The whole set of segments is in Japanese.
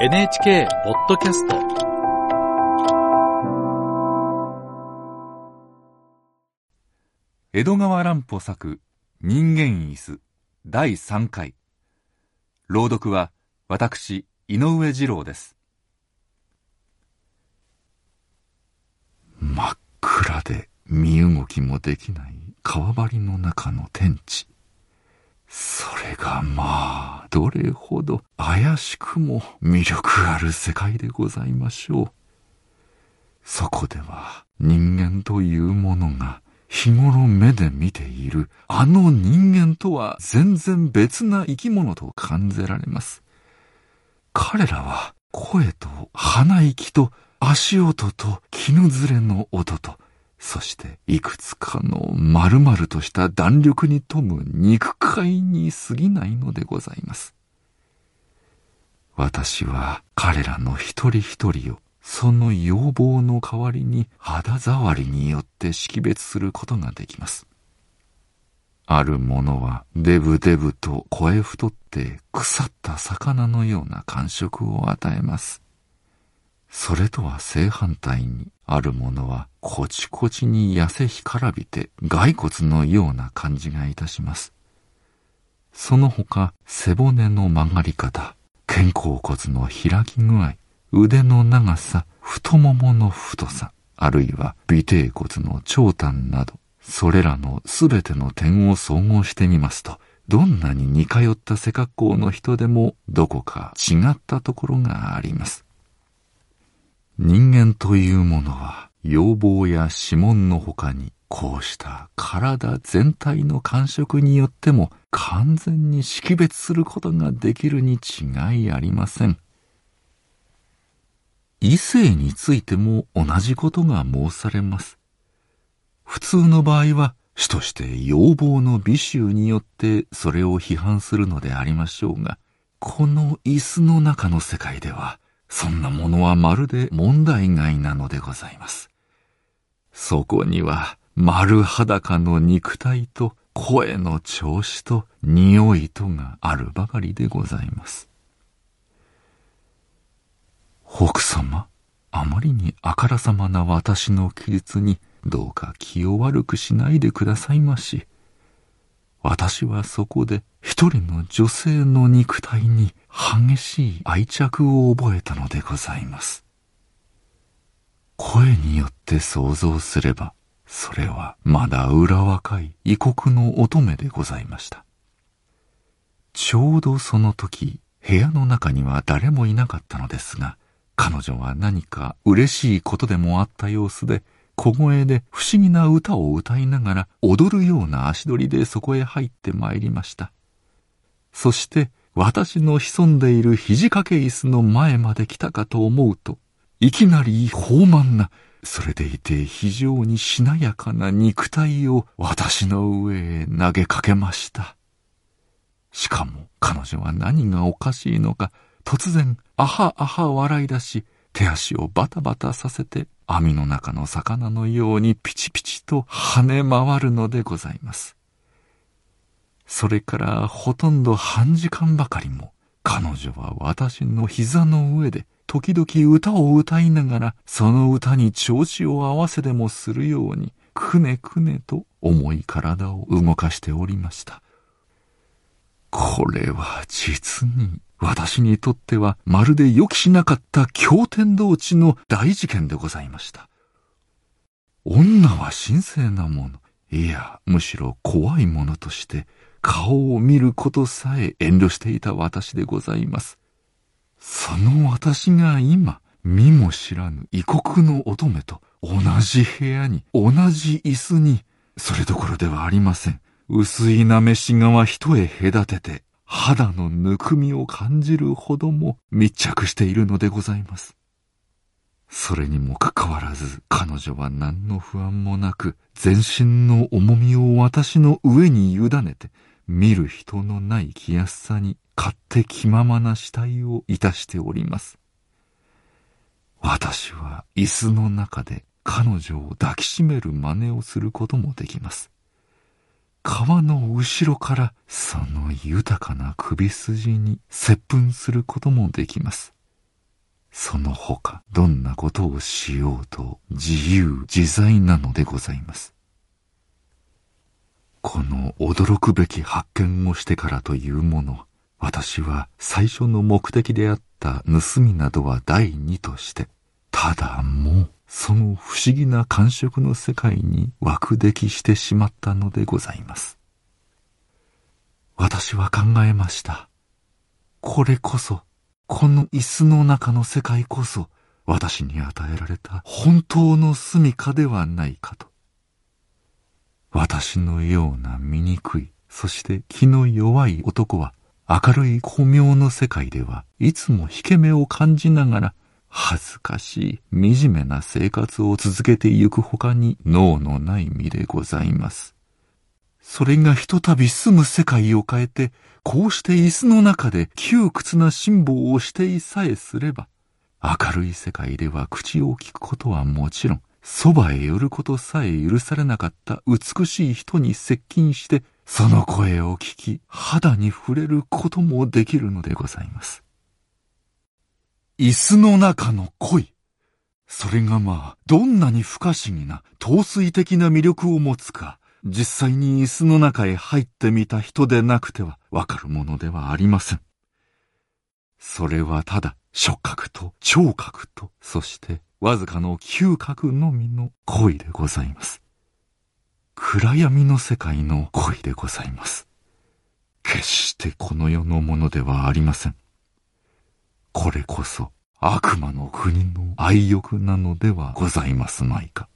NHK ポッドキャスト。江戸川乱歩作人間椅子第3回。朗読は私井上二郎です。真っ暗で身動きもできない川張りの中の天地。それがまあどれほど怪しくも魅力ある世界でございましょう。そこでは人間というものが日頃目で見ているあの人間とは全然別な生き物と感じられます。彼らは声と鼻息と足音と絹ずれの音とそしていくつかの丸々とした弾力に富む肉塊に過ぎないのでございます。私は彼らの一人一人をその要望の代わりに肌触りによって識別することができます。ある者はデブデブと声太って腐った魚のような感触を与えます。それとは正反対にあるものはこちこちに痩せ干からびて骸骨のような感じがいたします。その他背骨の曲がり方、肩甲骨の開き具合、腕の長さ、太ももの太さ、あるいは尾低骨の長短など、それらのすべての点を総合してみますと、どんなに似通った背格好の人でもどこか違ったところがあります。人間というものは要望や指紋のほかにこうした体全体の感触によっても完全に識別することができるに違いありません。異性についても同じことが申されます。普通の場合は主として要望の美醜によってそれを批判するのでありましょうが、この椅子の中の世界ではそんなものはまるで問題外なのでございます。そこには丸裸の肉体と声の調子と匂いとがあるばかりでございます。奥様、あまりにあからさまな私の記述にどうか気を悪くしないでくださいまし。私はそこで一人の女性の肉体に激しい愛着を覚えたのでございます。声によって想像すれば、それはまだ裏若い異国の乙女でございました。ちょうどその時、部屋の中には誰もいなかったのですが、彼女は何か嬉しいことでもあった様子で、小声で不思議な歌を歌いながら踊るような足取りでそこへ入って参りました。そして私の潜んでいる肘掛け椅子の前まで来たかと思うと、いきなり豊満な、それでいて非常にしなやかな肉体を私の上へ投げかけました。しかも彼女は何がおかしいのか、突然、あはあは笑い出し、手足をバタバタさせて網の中の魚のようにピチピチと跳ね回るのでございます。それからほとんど半時間ばかりも彼女は私の膝の上で時々歌を歌いながらその歌に調子を合わせでもするようにくねくねと重い体を動かしておりました。これは実に私にとってはまるで予期しなかった驚天動地の大事件でございました。女は神聖なもの、いや、むしろ怖いものとして顔を見ることさえ遠慮していた私でございます。その私が今、見も知らぬ異国の乙女と同じ部屋に、同じ椅子に、それどころではありません。薄いなめし側一重隔てて、肌のぬくみを感じるほども密着しているのでございます。それにもかかわらず彼女は何の不安もなく全身の重みを私の上に委ねて見る人のない気安さに勝手気ままな死体をいたしております。私は椅子の中で彼女を抱きしめる真似をすることもできます。川の後ろからその豊かな首筋に接吻することもできます。その他どんなことをしようと自由自在なのでございます。この驚くべき発見をしてからというもの、私は最初の目的であった盗みなどは第二として、ただもうその不思議な感触の世界に枠出来してしまったのでございます。私は考えました。これこそ、この椅子の中の世界こそ、私に与えられた本当の住処ではないかと。私のような醜い、そして気の弱い男は、明るい巧妙の世界ではいつも引け目を感じながら恥ずかしい惨めな生活を続けてゆくほかに脳のない身でございます。それがひとたび住む世界を変えて、こうして椅子の中で窮屈な辛抱をしていさえすれば、明るい世界では口を聞くことはもちろん、そばへ寄ることさえ許されなかった美しい人に接近して、その声を聞き、肌に触れることもできるのでございます。椅子の中の恋。それがまあ、どんなに不可思議な、陶酔的な魅力を持つか、実際に椅子の中へ入ってみた人でなくてはわかるものではありません。それはただ、触覚と聴覚と、そしてわずかの嗅覚のみの恋でございます。暗闇の世界の恋でございます。決してこの世のものではありません。これこそ悪魔の国の愛欲なのではございますまいか。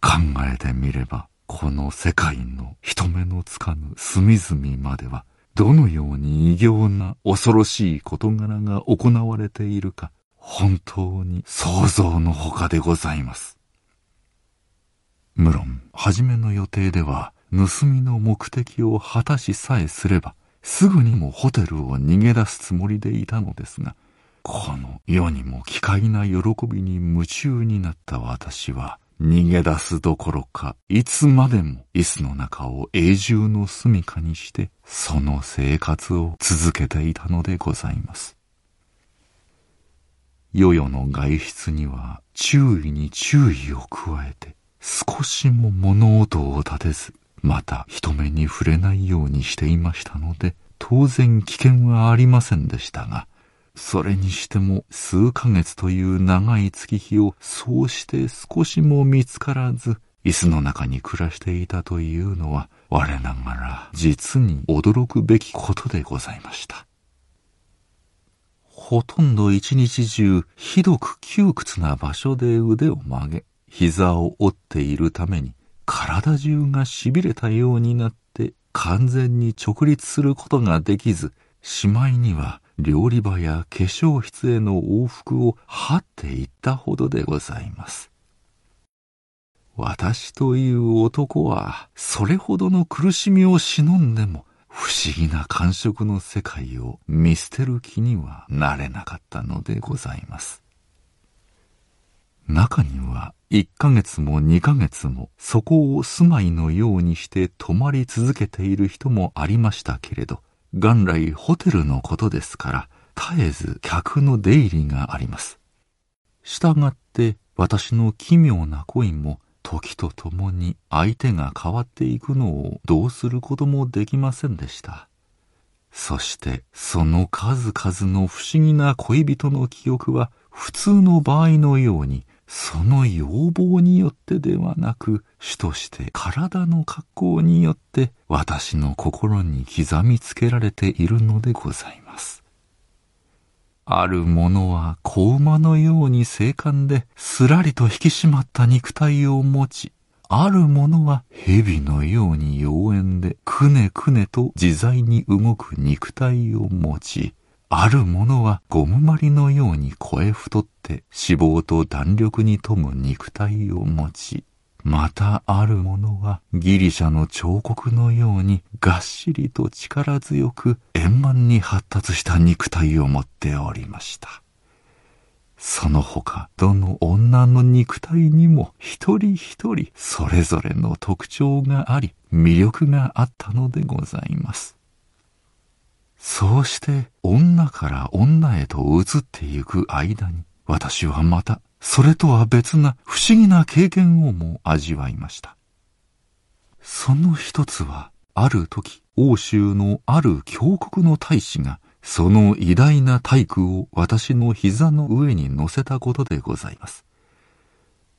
考えてみれば、この世界の人目のつかぬ隅々までは、どのように異形な恐ろしい事柄が行われているか、本当に想像のほかでございます。無論、初めの予定では、盗みの目的を果たしさえすれば、すぐにもホテルを逃げ出すつもりでいたのですが、この世にも奇怪な喜びに夢中になった私は、逃げ出すどころか、いつまでも椅子の中を永住の住処にして、その生活を続けていたのでございます。世々の外出には注意に注意を加えて、少しも物音を立てず、また人目に触れないようにしていましたので、当然危険はありませんでしたが、それにしても数ヶ月という長い月日をそうして少しも見つからず、椅子の中に暮らしていたというのは、我ながら実に驚くべきことでございました。ほとんど一日中ひどく窮屈な場所で腕を曲げ、膝を折っているために体中が痺れたようになって完全に直立することができず、しまいには料理場や化粧室への往復を張っていったほどでございます。私という男は、それほどの苦しみを忍んでも、不思議な感触の世界を見捨てる気にはなれなかったのでございます。中には1ヶ月も2ヶ月もそこを住まいのようにして泊まり続けている人もありましたけれど、元来ホテルのことですから、絶えず客の出入りがあります。したがって私の奇妙な恋も時とともに相手が変わっていくのをどうすることもできませんでした。そしてその数々の不思議な恋人の記憶は普通の場合のようにその要望によってではなく、主として体の格好によって私の心に刻みつけられているのでございます。ある者は子馬のように精悍で、すらりと引き締まった肉体を持ち、ある者は蛇のように妖艶で、くねくねと自在に動く肉体を持ち、ある者はゴムまりのように声太って脂肪と弾力に富む肉体を持ち、またある者はギリシャの彫刻のようにがっしりと力強く円満に発達した肉体を持っておりました。その他、どの女の肉体にも一人一人それぞれの特徴があり、魅力があったのでございます。そうして女から女へと移ってゆく間に、私はまた、それとは別な不思議な経験をも味わいました。その一つは、ある時、欧州のある峡谷の大使が、その偉大な体躯を私の膝の上に乗せたことでございます。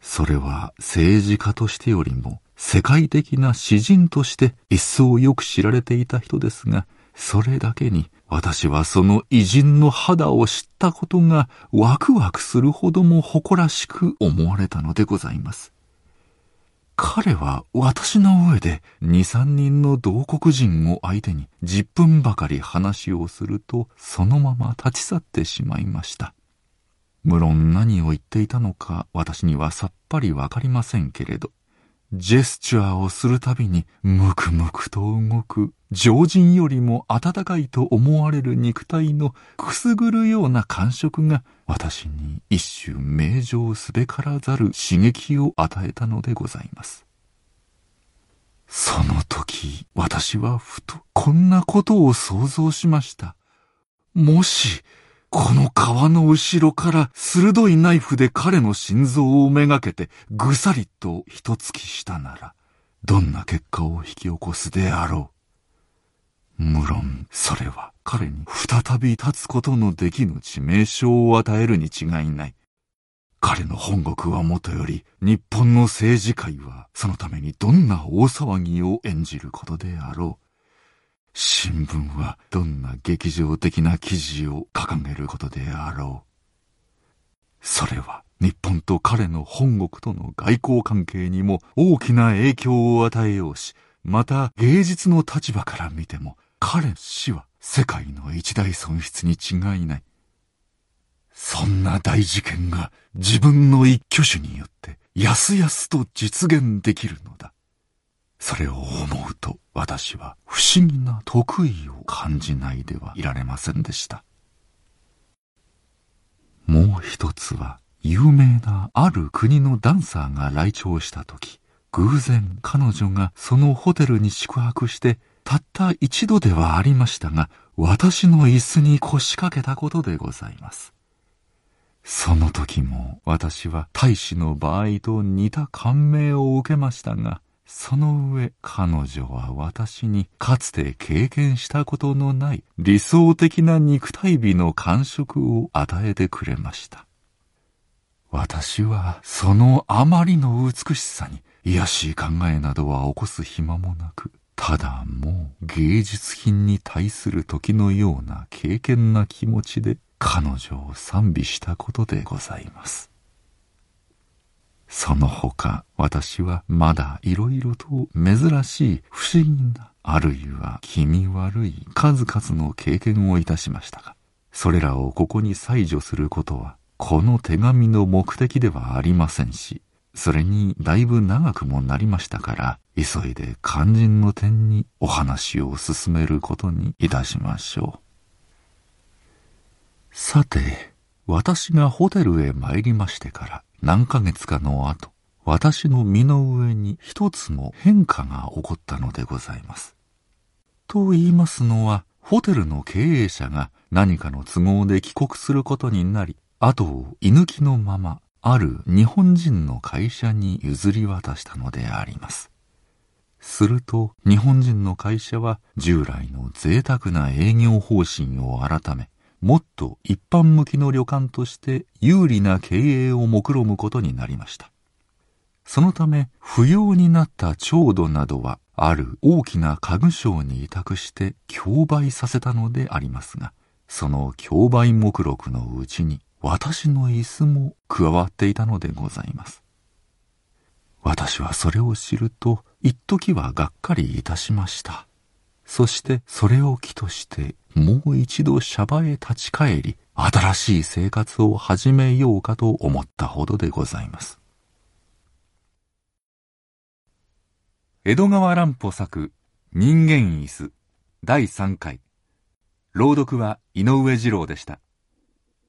それは政治家としてよりも世界的な詩人として一層よく知られていた人ですが、それだけに私はその偉人の肌を知ったことがワクワクするほども誇らしく思われたのでございます。彼は私の上で二三人の同国人を相手に10分ばかり話をするとそのまま立ち去ってしまいました。無論何を言っていたのか私にはさっぱりわかりませんけれど、ジェスチャーをするたびにムクムクと動く常人よりも温かいと思われる肉体のくすぐるような感触が私に一種名状すべからざる刺激を与えたのでございます。その時私はふとこんなことを想像しました。もしこの川の後ろから鋭いナイフで彼の心臓をめがけてぐさりと一突きしたなら、どんな結果を引き起こすであろう。無論、それは彼に再び立つことのできぬ致命傷を与えるに違いない。彼の本国はもとより、日本の政治界はそのためにどんな大騒ぎを演じることであろう。新聞はどんな劇場的な記事を掲げることであろう。それは日本と彼の本国との外交関係にも大きな影響を与えようし、また芸術の立場から見ても彼死は世界の一大損失に違いない。そんな大事件が自分の一挙手によってやすやすと実現できるのだ。それを思うと私は不思議な得意を感じないではいられませんでした。もう一つは有名なある国のダンサーが来庁した時、偶然彼女がそのホテルに宿泊してたった一度ではありましたが、私の椅子に腰掛けたことでございます。その時も私は大使の場合と似た感銘を受けましたが、その上彼女は私にかつて経験したことのない理想的な肉体美の感触を与えてくれました。私はそのあまりの美しさに卑しい考えなどは起こす暇もなく、ただもう芸術品に対する時のような敬虔な気持ちで彼女を賛美したことでございます。その他私はまだいろいろと珍しい不思議なあるいは気味悪い数々の経験をいたしましたがそれらをここに採除することはこの手紙の目的ではありませんしそれにだいぶ長くもなりましたから急いで肝心の点にお話を進めることにいたしましょう。さて私がホテルへ参りましてから何ヶ月かの後、私の身の上に一つの変化が起こったのでございます。と言いますのは、ホテルの経営者が何かの都合で帰国することになり、後を居抜きのまま、ある日本人の会社に譲り渡したのであります。すると、日本人の会社は従来の贅沢な営業方針を改め、もっと一般向きの旅館として有利な経営を目論むことになりました。そのため不要になった調度などはある大きな家具商に委託して競売させたのでありますが、その競売目録のうちに私の椅子も加わっていたのでございます。私はそれを知ると一時はがっかりいたしました。そしてそれを機としてもう一度シャバへ立ち返り、新しい生活を始めようかと思ったほどでございます。江戸川乱歩作人間椅子第3回朗読は井上二郎でした。